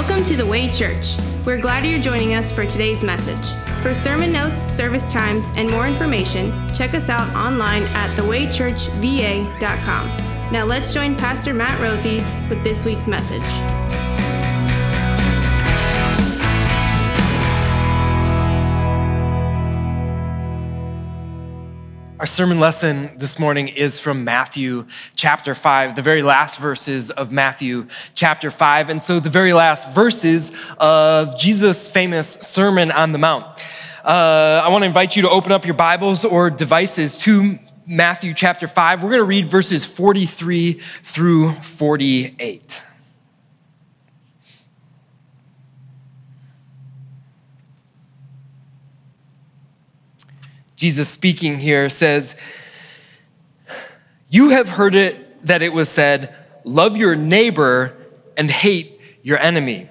Welcome to the Way Church. We're glad you're joining us for today's message. For sermon notes, service times, and more information, check us out online at thewaychurchva.com. Now let's join Pastor Matt Rothy with this week's message. Our sermon lesson this morning is from Matthew chapter 5, the very last verses of Matthew chapter 5. And so, the very last verses of Jesus' famous Sermon on the Mount. Uh, I want to invite you to open up your Bibles or devices to Matthew chapter 5. We're going to read verses 43 through 48. Jesus speaking here says, You have heard it that it was said, Love your neighbor and hate your enemy.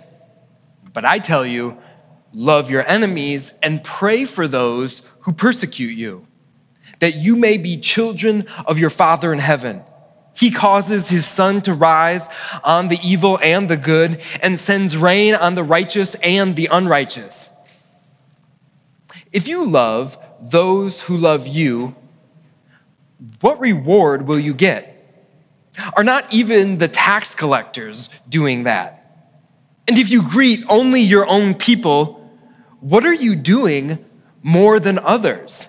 But I tell you, love your enemies and pray for those who persecute you, that you may be children of your Father in heaven. He causes his sun to rise on the evil and the good and sends rain on the righteous and the unrighteous. If you love those who love you, what reward will you get? Are not even the tax collectors doing that? And if you greet only your own people, what are you doing more than others?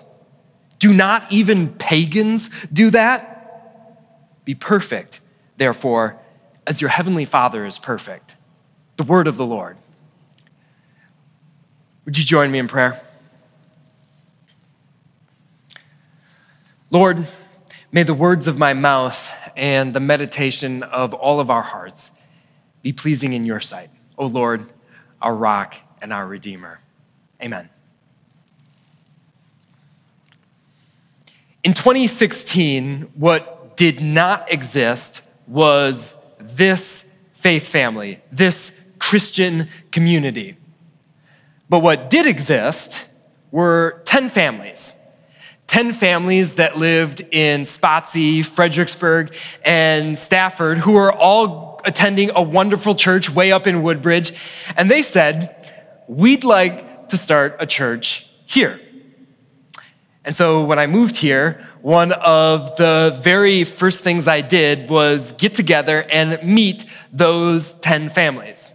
Do not even pagans do that? Be perfect, therefore, as your heavenly Father is perfect. The word of the Lord. Would you join me in prayer? Lord, may the words of my mouth and the meditation of all of our hearts be pleasing in your sight, O Lord, our rock and our redeemer. Amen. In 2016, what did not exist was this faith family, this Christian community. But what did exist were 10 families 10 families that lived in Spotsy, Fredericksburg, and Stafford, who were all attending a wonderful church way up in Woodbridge. And they said, We'd like to start a church here. And so when I moved here, one of the very first things I did was get together and meet those 10 families.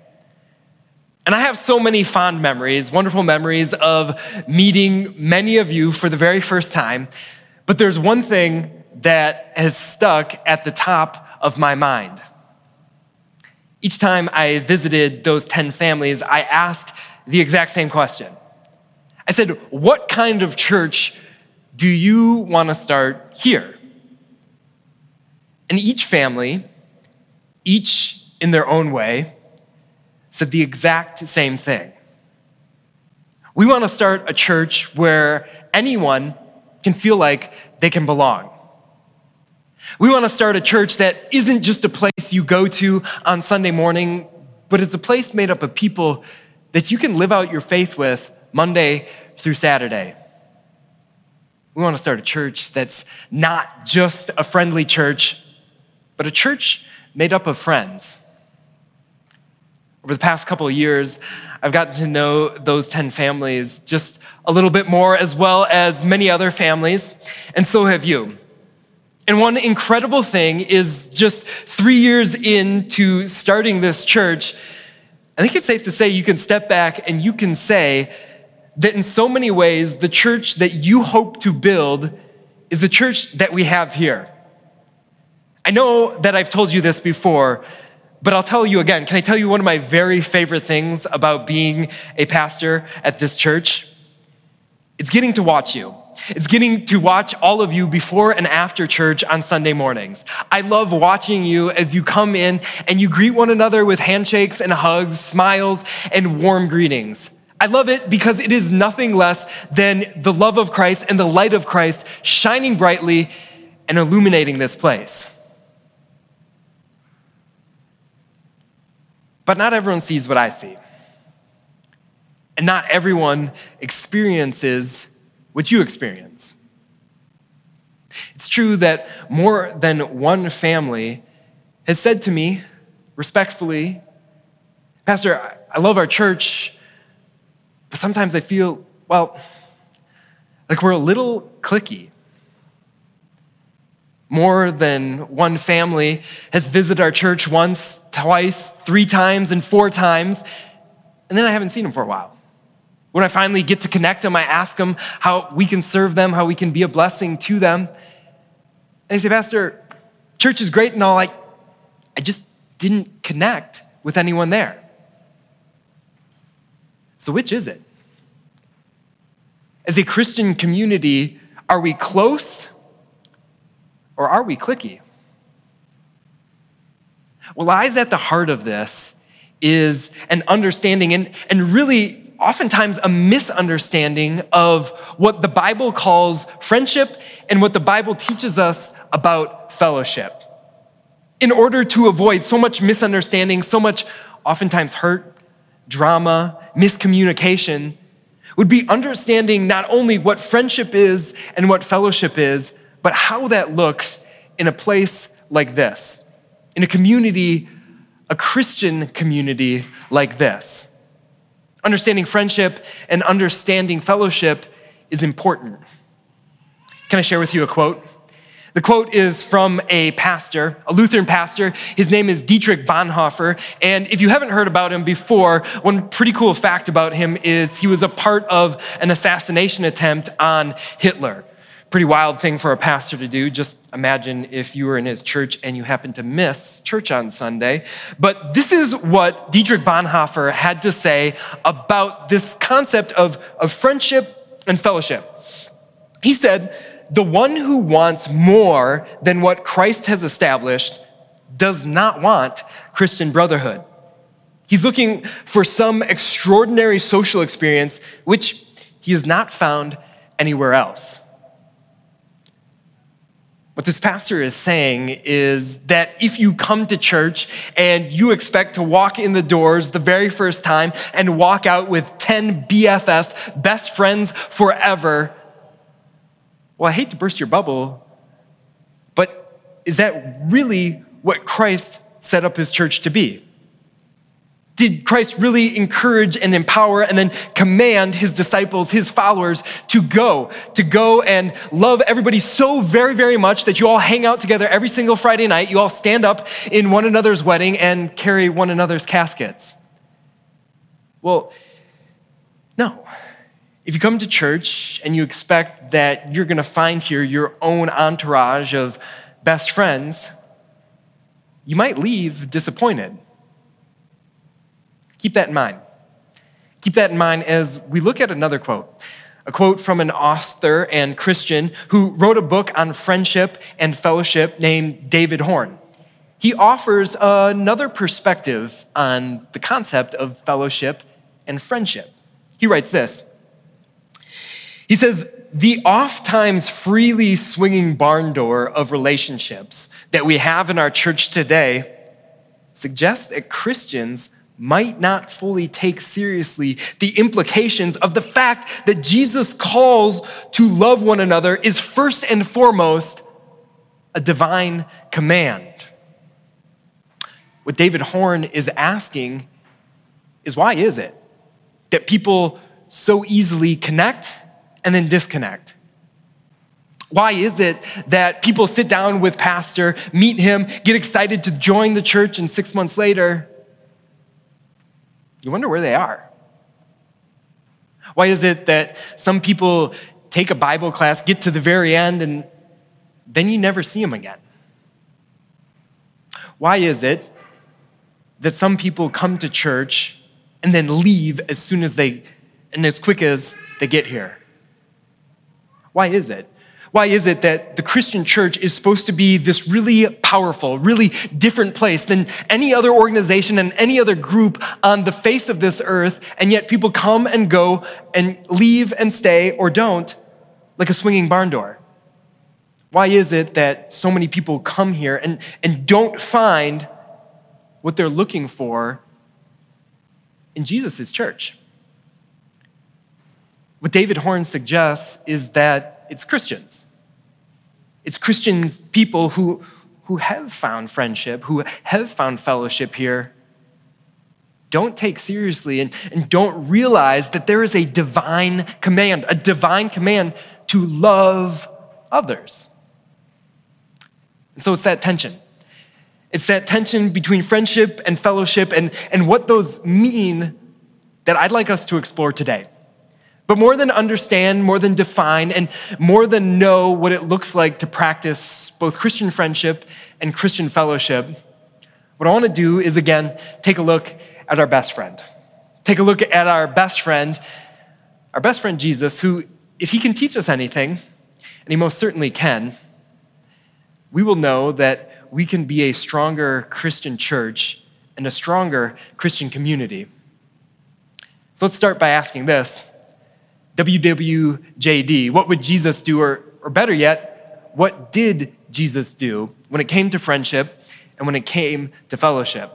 And I have so many fond memories, wonderful memories of meeting many of you for the very first time. But there's one thing that has stuck at the top of my mind. Each time I visited those 10 families, I asked the exact same question. I said, What kind of church do you want to start here? And each family, each in their own way, said the exact same thing. We want to start a church where anyone can feel like they can belong. We want to start a church that isn't just a place you go to on Sunday morning, but it's a place made up of people that you can live out your faith with Monday through Saturday. We want to start a church that's not just a friendly church, but a church made up of friends. Over the past couple of years, I've gotten to know those 10 families just a little bit more, as well as many other families, and so have you. And one incredible thing is just three years into starting this church, I think it's safe to say you can step back and you can say that in so many ways, the church that you hope to build is the church that we have here. I know that I've told you this before, but I'll tell you again. Can I tell you one of my very favorite things about being a pastor at this church? It's getting to watch you. It's getting to watch all of you before and after church on Sunday mornings. I love watching you as you come in and you greet one another with handshakes and hugs, smiles, and warm greetings. I love it because it is nothing less than the love of Christ and the light of Christ shining brightly and illuminating this place. But not everyone sees what I see. And not everyone experiences what you experience. It's true that more than one family has said to me, respectfully, Pastor, I love our church, but sometimes I feel, well, like we're a little cliquey. More than one family has visited our church once, twice, three times, and four times, and then I haven't seen them for a while. When I finally get to connect them, I ask them how we can serve them, how we can be a blessing to them. And they say, Pastor, church is great and all, I, I just didn't connect with anyone there. So, which is it? As a Christian community, are we close or are we cliquey? What lies at the heart of this is an understanding and, and really oftentimes a misunderstanding of what the Bible calls friendship and what the Bible teaches us about fellowship. In order to avoid so much misunderstanding, so much oftentimes hurt, drama, miscommunication, would be understanding not only what friendship is and what fellowship is, but how that looks in a place like this, in a community, a Christian community like this. Understanding friendship and understanding fellowship is important. Can I share with you a quote? The quote is from a pastor, a Lutheran pastor. His name is Dietrich Bonhoeffer. And if you haven't heard about him before, one pretty cool fact about him is he was a part of an assassination attempt on Hitler. Pretty wild thing for a pastor to do. Just imagine if you were in his church and you happened to miss church on Sunday. But this is what Dietrich Bonhoeffer had to say about this concept of, of friendship and fellowship. He said, the one who wants more than what Christ has established does not want Christian brotherhood. He's looking for some extraordinary social experience which he has not found anywhere else. What this pastor is saying is that if you come to church and you expect to walk in the doors the very first time and walk out with 10 BFFs, best friends forever, well, I hate to burst your bubble, but is that really what Christ set up his church to be? Did Christ really encourage and empower and then command his disciples, his followers to go, to go and love everybody so very, very much that you all hang out together every single Friday night, you all stand up in one another's wedding and carry one another's caskets? Well, no. If you come to church and you expect that you're going to find here your own entourage of best friends, you might leave disappointed. Keep that in mind. Keep that in mind as we look at another quote. A quote from an author and Christian who wrote a book on friendship and fellowship named David Horn. He offers another perspective on the concept of fellowship and friendship. He writes this he says, the oft-times freely swinging barn door of relationships that we have in our church today suggests that Christians might not fully take seriously the implications of the fact that Jesus calls to love one another is first and foremost a divine command. What David Horn is asking is why is it that people so easily connect and then disconnect? Why is it that people sit down with pastor, meet him, get excited to join the church, and six months later, you wonder where they are? Why is it that some people take a Bible class, get to the very end, and then you never see them again? Why is it that some people come to church and then leave as soon as they, and as quick as they get here? Why is it? Why is it that the Christian church is supposed to be this really powerful, really different place than any other organization and any other group on the face of this earth, and yet people come and go and leave and stay or don't like a swinging barn door? Why is it that so many people come here and, and don't find what they're looking for in Jesus' church? What David Horn suggests is that it's Christians. It's Christians, people who, who have found friendship, who have found fellowship here, don't take seriously and, and don't realize that there is a divine command, a divine command to love others. And so it's that tension. It's that tension between friendship and fellowship and, and what those mean that I'd like us to explore today. But more than understand, more than define, and more than know what it looks like to practice both Christian friendship and Christian fellowship, what I want to do is again take a look at our best friend. Take a look at our best friend, our best friend Jesus, who, if he can teach us anything, and he most certainly can, we will know that we can be a stronger Christian church and a stronger Christian community. So let's start by asking this WWJD, what would Jesus do? Or, or better yet, what did Jesus do when it came to friendship and when it came to fellowship?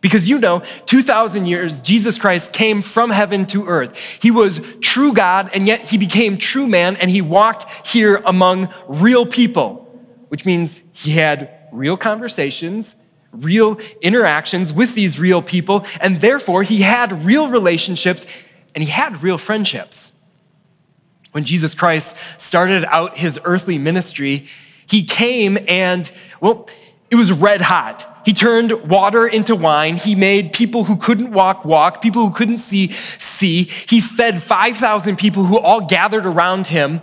Because you know, 2,000 years, Jesus Christ came from heaven to earth. He was true God, and yet he became true man, and he walked here among real people, which means he had real conversations, real interactions with these real people, and therefore he had real relationships and he had real friendships. When Jesus Christ started out his earthly ministry, he came and, well, it was red hot. He turned water into wine. He made people who couldn't walk walk, people who couldn't see see. He fed 5,000 people who all gathered around him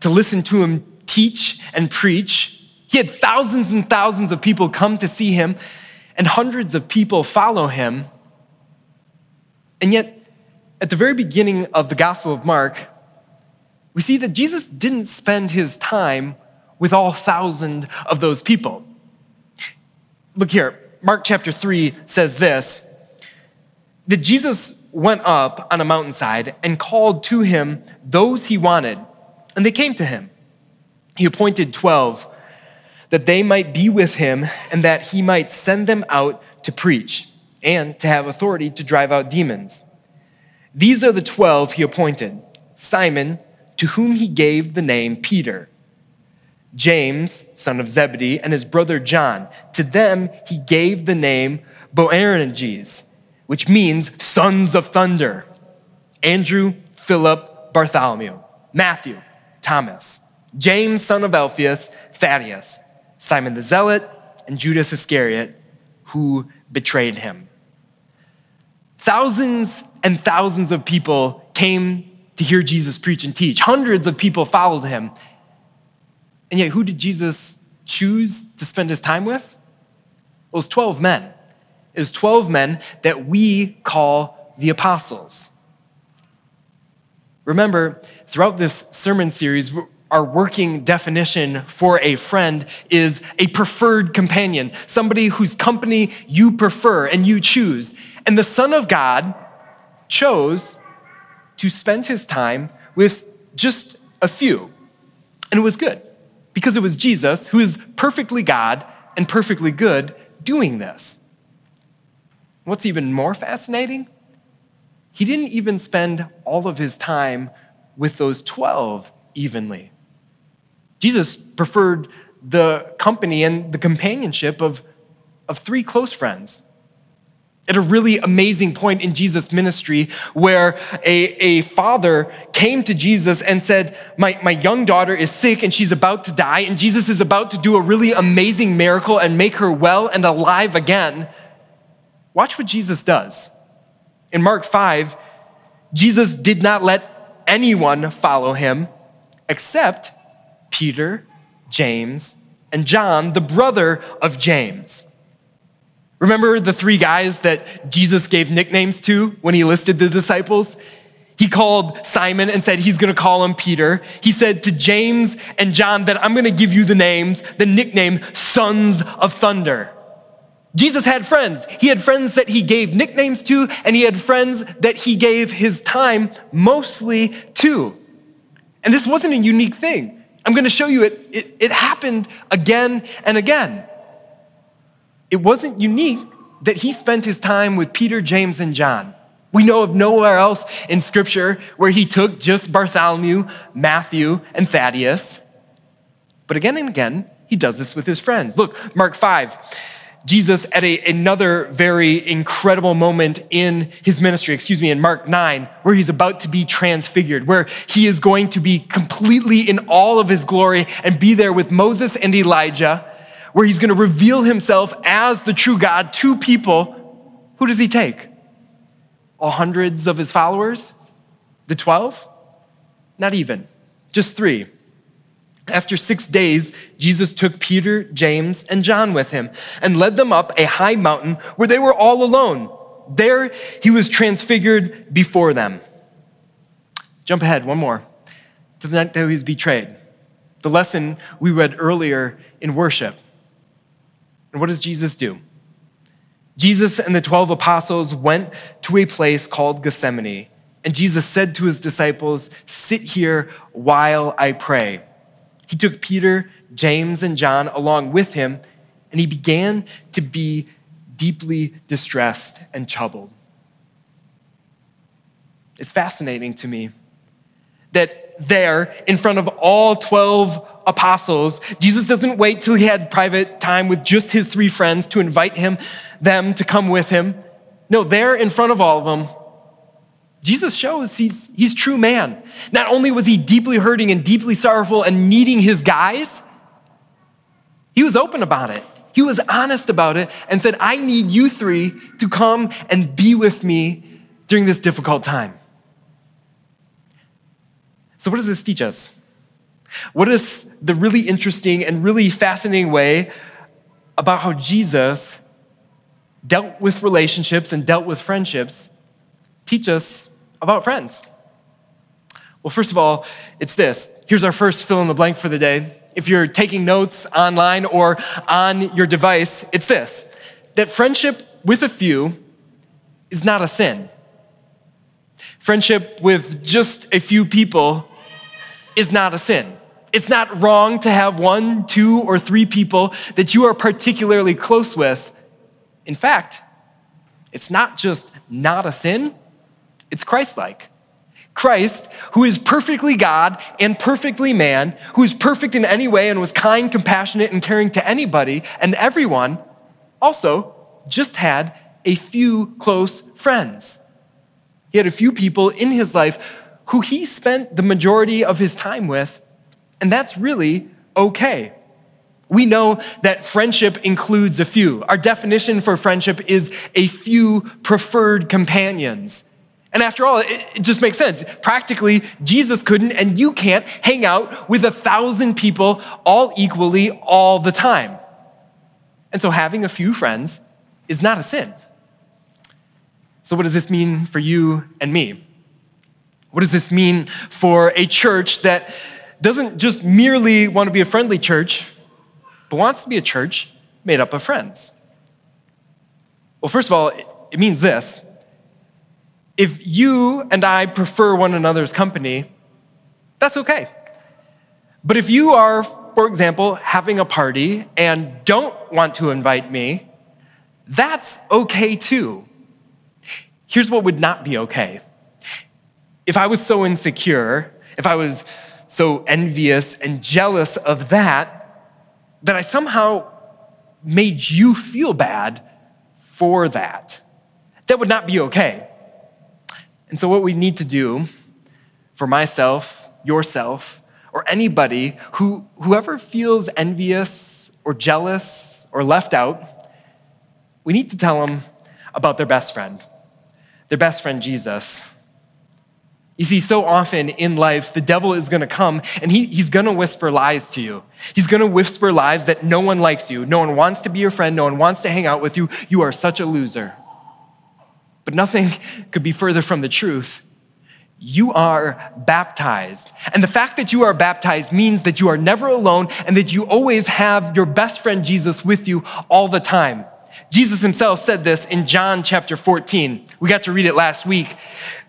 to listen to him teach and preach. He had thousands and thousands of people come to see him, and hundreds of people follow him. And yet, at the very beginning of the Gospel of Mark, we see that Jesus didn't spend his time with all thousand of those people. Look here, Mark chapter 3 says this that Jesus went up on a mountainside and called to him those he wanted, and they came to him. He appointed 12 that they might be with him and that he might send them out to preach and to have authority to drive out demons. These are the 12 he appointed Simon, to whom he gave the name Peter James, son of Zebedee, and his brother John. To them he gave the name Boanerges, which means sons of thunder. Andrew, Philip, Bartholomew, Matthew, Thomas, James, son of Alphaeus, Thaddeus, Simon the Zealot, and Judas Iscariot, who betrayed him. Thousands and thousands of people came to hear Jesus preach and teach. Hundreds of people followed him. And yet, who did Jesus choose to spend his time with? It was 12 men. It was 12 men that we call the apostles. Remember, throughout this sermon series, our working definition for a friend is a preferred companion, somebody whose company you prefer and you choose. And the Son of God chose to spend his time with just a few. And it was good because it was Jesus, who is perfectly God and perfectly good, doing this. What's even more fascinating? He didn't even spend all of his time with those 12 evenly. Jesus preferred the company and the companionship of, of three close friends at a really amazing point in Jesus' ministry where a, a father came to Jesus and said, my, my young daughter is sick and she's about to die, and Jesus is about to do a really amazing miracle and make her well and alive again. Watch what Jesus does. In Mark 5, Jesus did not let anyone follow him except Peter, James, and John, the brother of James. Remember the three guys that Jesus gave nicknames to when he listed the disciples? He called Simon and said he's going to call him Peter. He said to James and John that I'm going to give you the names, the nickname sons of thunder. Jesus had friends. He had friends that he gave nicknames to, and he had friends that he gave his time mostly to. And this wasn't a unique thing. I'm going to show you it, it, it happened again and again it wasn't unique that he spent his time with Peter, James, and John. We know of nowhere else in Scripture where he took just Bartholomew, Matthew, and Thaddeus. But again and again, he does this with his friends. Look, Mark 5. Jesus at a, another very incredible moment in his ministry, excuse me, in Mark 9, where he's about to be transfigured, where he is going to be completely in all of his glory and be there with Moses and Elijah, where he's going to reveal himself as the true God to people. Who does he take? All hundreds of his followers? The 12? Not even, just three. After six days, Jesus took Peter, James, and John with him and led them up a high mountain where they were all alone. There he was transfigured before them. Jump ahead, one more. To the night that he was betrayed. The lesson we read earlier in worship. And what does Jesus do? Jesus and the 12 apostles went to a place called Gethsemane. And Jesus said to his disciples, Sit here while I pray. He took Peter, James, and John along with him, and he began to be deeply distressed and troubled. It's fascinating to me that there, in front of all 12 apostles, Jesus doesn't wait till he had private time with just his three friends to invite him, them to come with him. No, there in front of all of them, Jesus shows he's, he's true man. Not only was he deeply hurting and deeply sorrowful and needing his guys, he was open about it. He was honest about it and said, I need you three to come and be with me during this difficult time. So, what does this teach us? What is the really interesting and really fascinating way about how Jesus dealt with relationships and dealt with friendships teach us about friends? Well, first of all, it's this. Here's our first fill in the blank for the day. If you're taking notes online or on your device, it's this that friendship with a few is not a sin. Friendship with just a few people is not a sin. It's not wrong to have one, two, or three people that you are particularly close with. In fact, it's not just not a sin, it's Christ like. Christ, who is perfectly God and perfectly man, who is perfect in any way and was kind, compassionate, and caring to anybody and everyone, also just had a few close friends. He had a few people in his life who he spent the majority of his time with, and that's really okay. We know that friendship includes a few. Our definition for friendship is a few preferred companions. And after all, it, just makes sense. Practically, Jesus couldn't and you can't hang out with a thousand people all equally all the time. And so having a few friends is not a sin. So, what does this mean for you and me? What does this mean for a church that doesn't just merely want to be a friendly church, but wants to be a church made up of friends? Well, first of all, it means this if you and I prefer one another's company, that's okay. But if you are, for example, having a party and don't want to invite me, that's okay too. Here's what would not be okay. If I was so insecure, if I was so envious and jealous of that, that I somehow made you feel bad for that, that would not be okay. And so, what we need to do for myself, yourself, or anybody who, whoever feels envious or jealous or left out, we need to tell them about their best friend, their best friend, Jesus. You see, so often in life, the devil is going to come and he, he's going to whisper lies to you. He's going to whisper lies that no one likes you. No one wants to be your friend. No one wants to hang out with you. You are such a loser. But nothing could be further from the truth. You are baptized. And the fact that you are baptized means that you are never alone and that you always have your best friend Jesus with you all the time. Jesus himself said this in John chapter 14. We got to read it last week.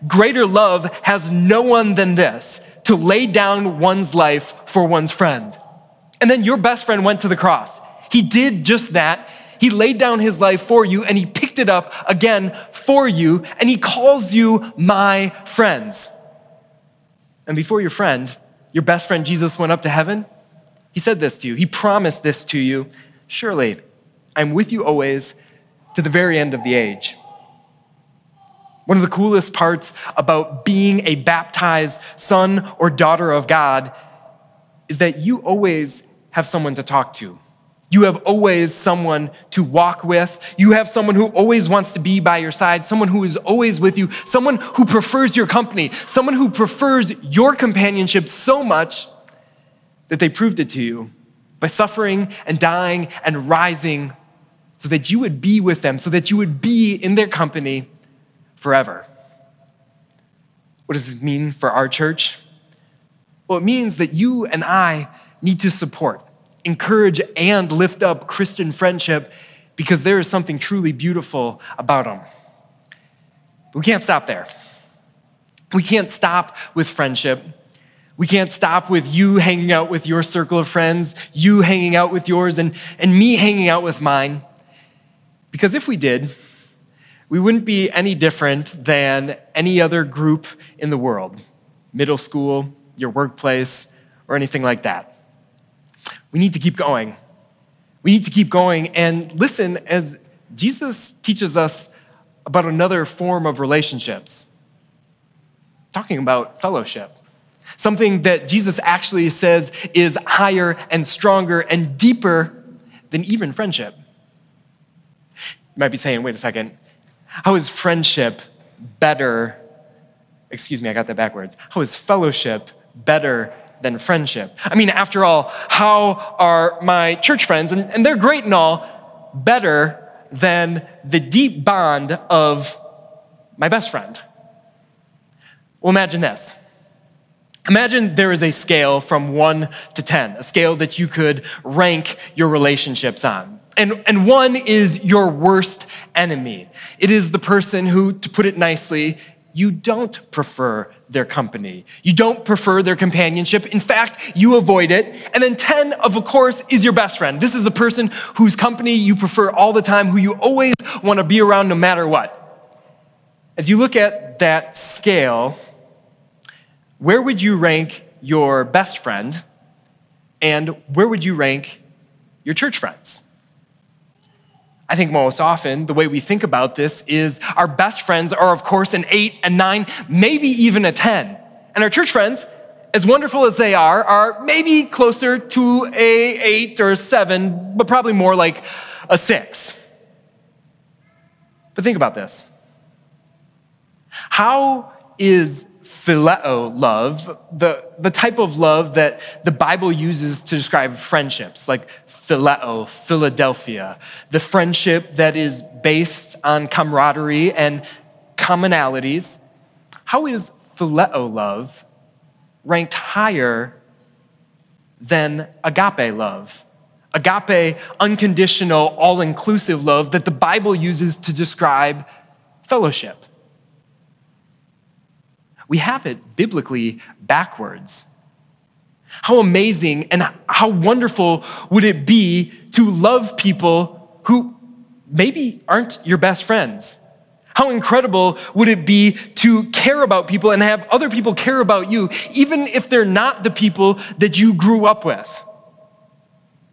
Greater love has no one than this to lay down one's life for one's friend. And then your best friend went to the cross. He did just that he laid down his life for you and he picked it up again for you and he calls you my friends. And before your friend, your best friend Jesus went up to heaven, he said this to you. He promised this to you. Surely, I'm with you always to the very end of the age. One of the coolest parts about being a baptized son or daughter of God is that you always have someone to talk to. You have always someone to walk with. You have someone who always wants to be by your side, someone who is always with you, someone who prefers your company, someone who prefers your companionship so much that they proved it to you by suffering and dying and rising so that you would be with them, so that you would be in their company forever. What does this mean for our church? Well, it means that you and I need to support encourage and lift up Christian friendship because there is something truly beautiful about them. But we can't stop there. We can't stop with friendship. We can't stop with you hanging out with your circle of friends, you hanging out with yours, and, and me hanging out with mine. Because if we did, we wouldn't be any different than any other group in the world middle school, your workplace, or anything like that. We need to keep going. We need to keep going and listen as Jesus teaches us about another form of relationships, talking about fellowship. Something that Jesus actually says is higher and stronger and deeper than even friendship. You might be saying, wait a second, how is friendship better? Excuse me, I got that backwards. How is fellowship better than friendship. I mean, after all, how are my church friends, and, and they're great and all, better than the deep bond of my best friend? Well, imagine this. Imagine there is a scale from one to 10, a scale that you could rank your relationships on. And, and one is your worst enemy. It is the person who, to put it nicely, you don't prefer their company. You don't prefer their companionship. In fact, you avoid it. And then 10, of course, is your best friend. This is the person whose company you prefer all the time, who you always want to be around no matter what. As you look at that scale, where would you rank your best friend? And where would you rank your church friends? I think most often the way we think about this is our best friends are, of course, an eight, a nine, maybe even a 10. And our church friends, as wonderful as they are, are maybe closer to a eight or a seven, but probably more like a six. But think about this. How is phileo love, the, the type of love that the Bible uses to describe friendships, like phileo, Philadelphia, the friendship that is based on camaraderie and commonalities. How is phileo love ranked higher than agape love? Agape, unconditional, all inclusive love that the Bible uses to describe fellowship. We have it biblically backwards. How amazing and how wonderful would it be to love people who maybe aren't your best friends? How incredible would it be to care about people and have other people care about you, even if they're not the people that you grew up with?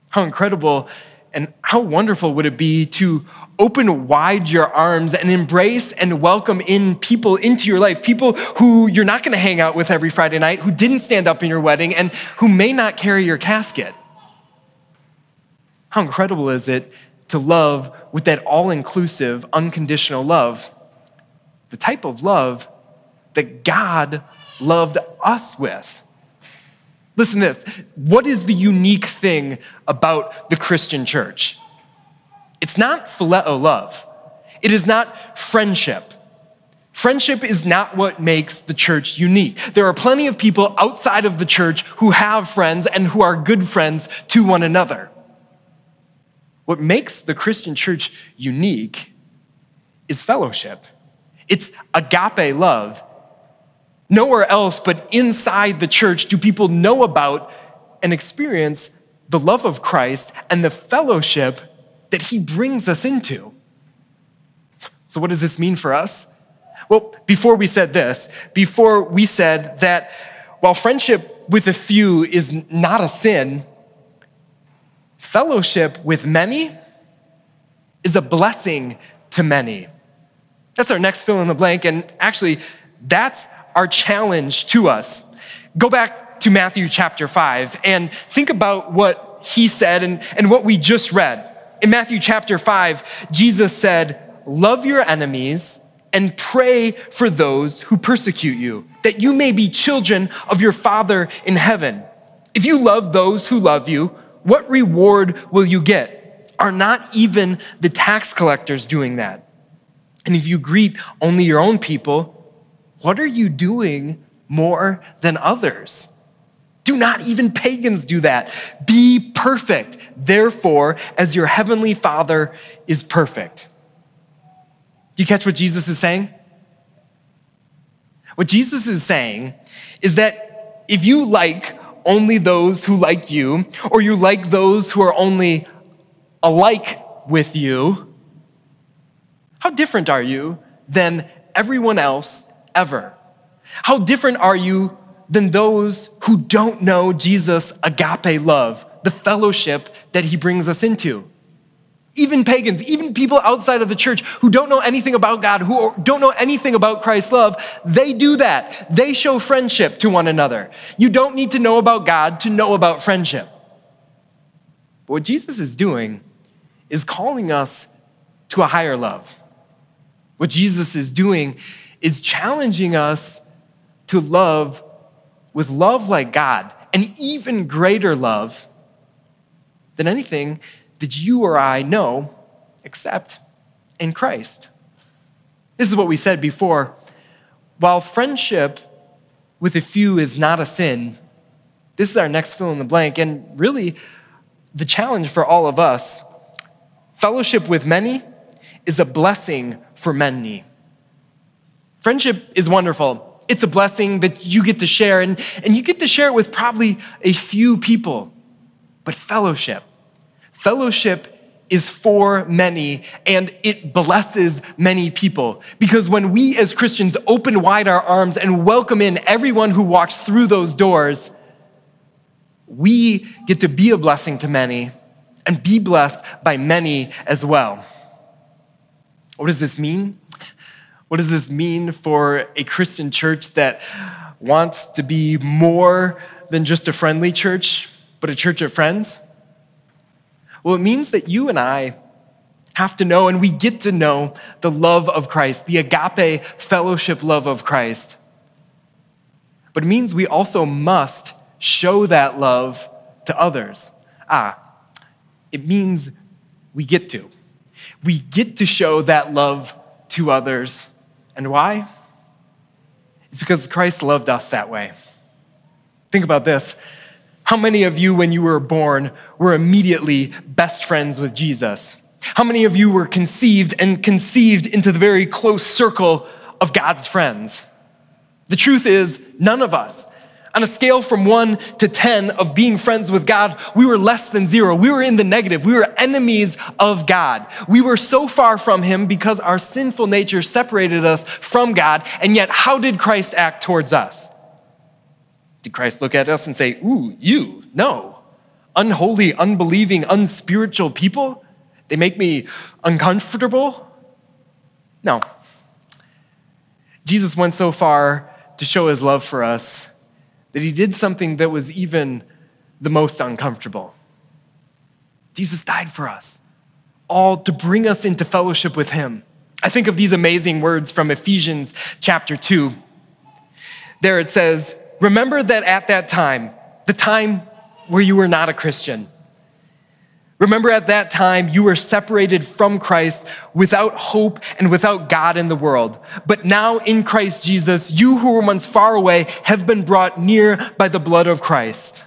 How incredible and how wonderful would it be to open wide your arms and embrace and welcome in people into your life, people who you're not going to hang out with every Friday night, who didn't stand up in your wedding, and who may not carry your casket. How incredible is it to love with that all inclusive, unconditional love? The type of love that God loved us with. Listen to this. What is the unique thing about the Christian church? It's not phileo love. It is not friendship. Friendship is not what makes the church unique. There are plenty of people outside of the church who have friends and who are good friends to one another. What makes the Christian church unique is fellowship. It's agape love. Nowhere else but inside the church do people know about and experience the love of Christ and the fellowship that he brings us into. So, what does this mean for us? Well, before we said this, before we said that while friendship with a few is not a sin, fellowship with many is a blessing to many. That's our next fill in the blank. And actually, that's our challenge to us. Go back to Matthew chapter 5 and think about what he said and, and what we just read. In Matthew chapter 5, Jesus said, Love your enemies and pray for those who persecute you, that you may be children of your Father in heaven. If you love those who love you, what reward will you get? Are not even the tax collectors doing that? And if you greet only your own people, what are you doing more than others? Do not even pagans do that. Be perfect, therefore, as your heavenly Father is perfect. Do you catch what Jesus is saying? What Jesus is saying is that if you like only those who like you, or you like those who are only alike with you, how different are you than everyone else ever? How different are you than those who don't know Jesus' agape love, the fellowship that he brings us into? Even pagans, even people outside of the church who don't know anything about God, who don't know anything about Christ's love, they do that. They show friendship to one another. You don't need to know about God to know about friendship. But what Jesus is doing is calling us to a higher love. What Jesus is doing is challenging us to love with love like God, an even greater love than anything that you or I know except in Christ. This is what we said before. While friendship with a few is not a sin, this is our next fill in the blank, and really the challenge for all of us. Fellowship with many is a blessing for many. Friendship is wonderful. It's a blessing that you get to share, and, and you get to share it with probably a few people. But fellowship, Fellowship is for many and it blesses many people. Because when we as Christians open wide our arms and welcome in everyone who walks through those doors, we get to be a blessing to many and be blessed by many as well. What does this mean? What does this mean for a Christian church that wants to be more than just a friendly church, but a church of friends? Well, it means that you and I have to know, and we get to know the love of Christ, the agape fellowship love of Christ. But it means we also must show that love to others. Ah, it means we get to. We get to show that love to others. And why? It's because Christ loved us that way. Think about this. How many of you, when you were born, were immediately best friends with Jesus? How many of you were conceived and conceived into the very close circle of God's friends? The truth is, none of us. On a scale from one to 10 of being friends with God, we were less than zero. We were in the negative. We were enemies of God. We were so far from Him because our sinful nature separated us from God. And yet, how did Christ act towards us? Did Christ look at us and say, Ooh, you? No. Unholy, unbelieving, unspiritual people? They make me uncomfortable? No. Jesus went so far to show his love for us that he did something that was even the most uncomfortable. Jesus died for us, all to bring us into fellowship with him. I think of these amazing words from Ephesians chapter 2. There it says, Remember that at that time, the time where you were not a Christian, remember at that time you were separated from Christ without hope and without God in the world. But now in Christ Jesus, you who were once far away have been brought near by the blood of Christ.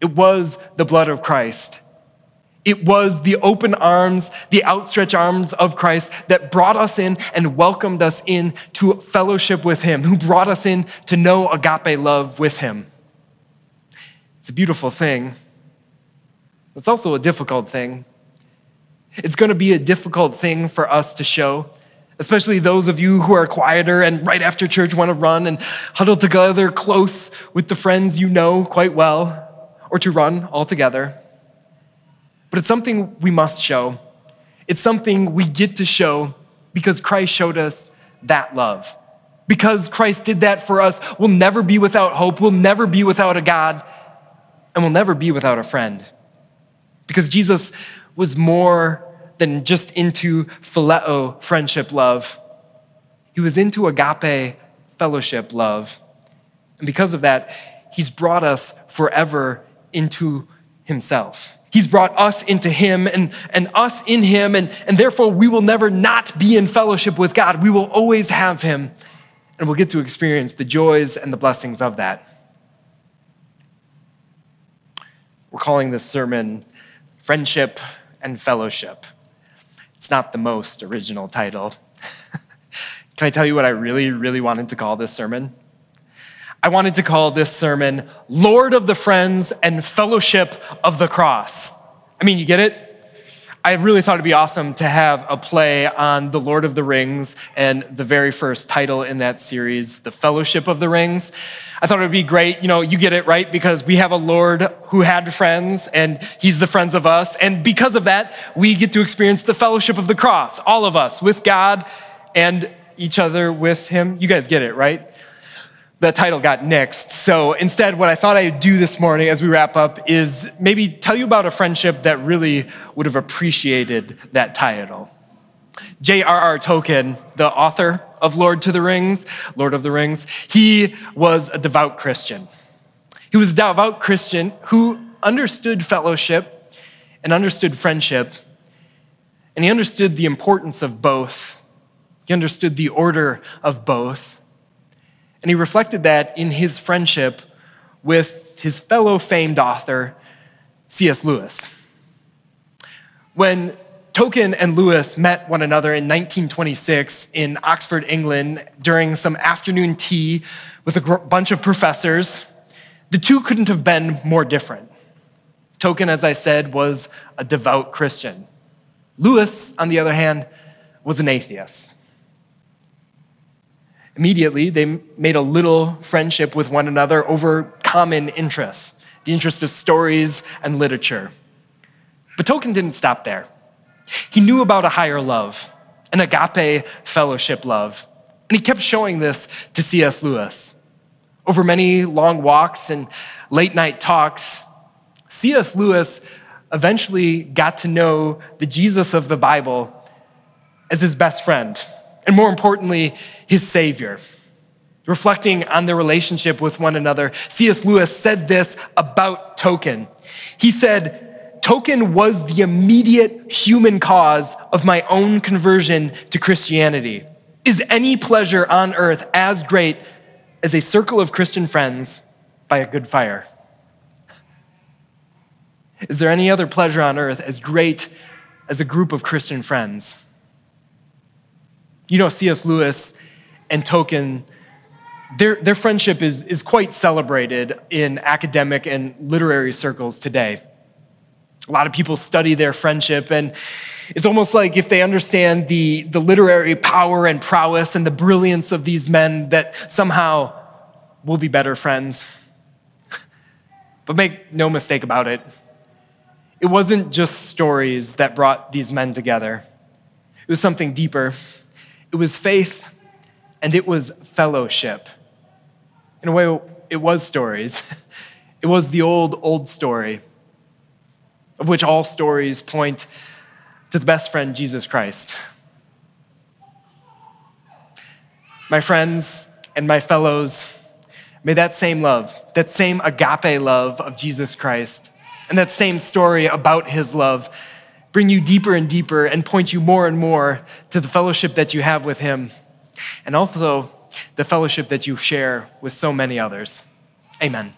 It was the blood of Christ it was the open arms, the outstretched arms of Christ that brought us in and welcomed us in to fellowship with Him, who brought us in to know agape love with Him. It's a beautiful thing. It's also a difficult thing. It's going to be a difficult thing for us to show, especially those of you who are quieter and right after church want to run and huddle together close with the friends you know quite well, or to run all together but it's something we must show. It's something we get to show because Christ showed us that love. Because Christ did that for us, we'll never be without hope, we'll never be without a God, and we'll never be without a friend. Because Jesus was more than just into phileo friendship love, he was into agape fellowship love. And because of that, he's brought us forever into himself. He's brought us into him and, and us in him, and, and therefore we will never not be in fellowship with God. We will always have him, and we'll get to experience the joys and the blessings of that. We're calling this sermon Friendship and Fellowship. It's not the most original title. Can I tell you what I really, really wanted to call this sermon? I wanted to call this sermon Lord of the Friends and Fellowship of the Cross. I mean, you get it? I really thought it'd be awesome to have a play on the Lord of the Rings and the very first title in that series, The Fellowship of the Rings. I thought it would be great. You know, you get it right because we have a Lord who had friends and he's the friends of us. And because of that, we get to experience the fellowship of the cross, all of us with God and each other with him. You guys get it, right? That title got nixed. So instead, what I thought I'd do this morning as we wrap up is maybe tell you about a friendship that really would have appreciated that title. J.R.R. Tolkien, the author of Lord to the Rings, Lord of the Rings, he was a devout Christian. He was a devout Christian who understood fellowship and understood friendship, and he understood the importance of both he understood the order of both. And he reflected that in his friendship with his fellow famed author, C.S. Lewis. When Tolkien and Lewis met one another in 1926 in Oxford, England, during some afternoon tea with a bunch of professors. The two couldn't have been more different. Tolkien, as I said, was a devout Christian. Lewis, on the other hand, was an atheist. Immediately, they made a little friendship with one another over common interests the interest of stories and literature. But Tolkien didn't stop there. He knew about a higher love, an agape fellowship love. And he kept showing this to C.S. Lewis. Over many long walks and late night talks, C.S. Lewis eventually got to know the Jesus of the Bible as his best friend and more importantly, his Savior. Reflecting on their relationship with one another, C.S. Lewis said this about Tolkien. He said, Tolkien was the immediate human cause of my own conversion to Christianity. Is any pleasure on earth as great as a circle of Christian friends by a good fire? Is there any other pleasure on earth as great as a group of Christian friends? You know, C.S. Lewis and Tolkien, their, their friendship is, is quite celebrated in academic and literary circles today. A lot of people study their friendship, and it's almost like if they understand the, the literary power and prowess and the brilliance of these men, that somehow we'll be better friends. but make no mistake about it, it wasn't just stories that brought these men together, it was something deeper. It was faith and it was fellowship. In a way, it was stories. It was the old, old story, of which all stories point to the best friend, Jesus Christ. My friends and my fellows, may that same love, that same agape love of Jesus Christ, and that same story about his love bring you deeper and deeper and point you more and more to the fellowship that you have with Him, and also the fellowship that you share with so many others. Amen.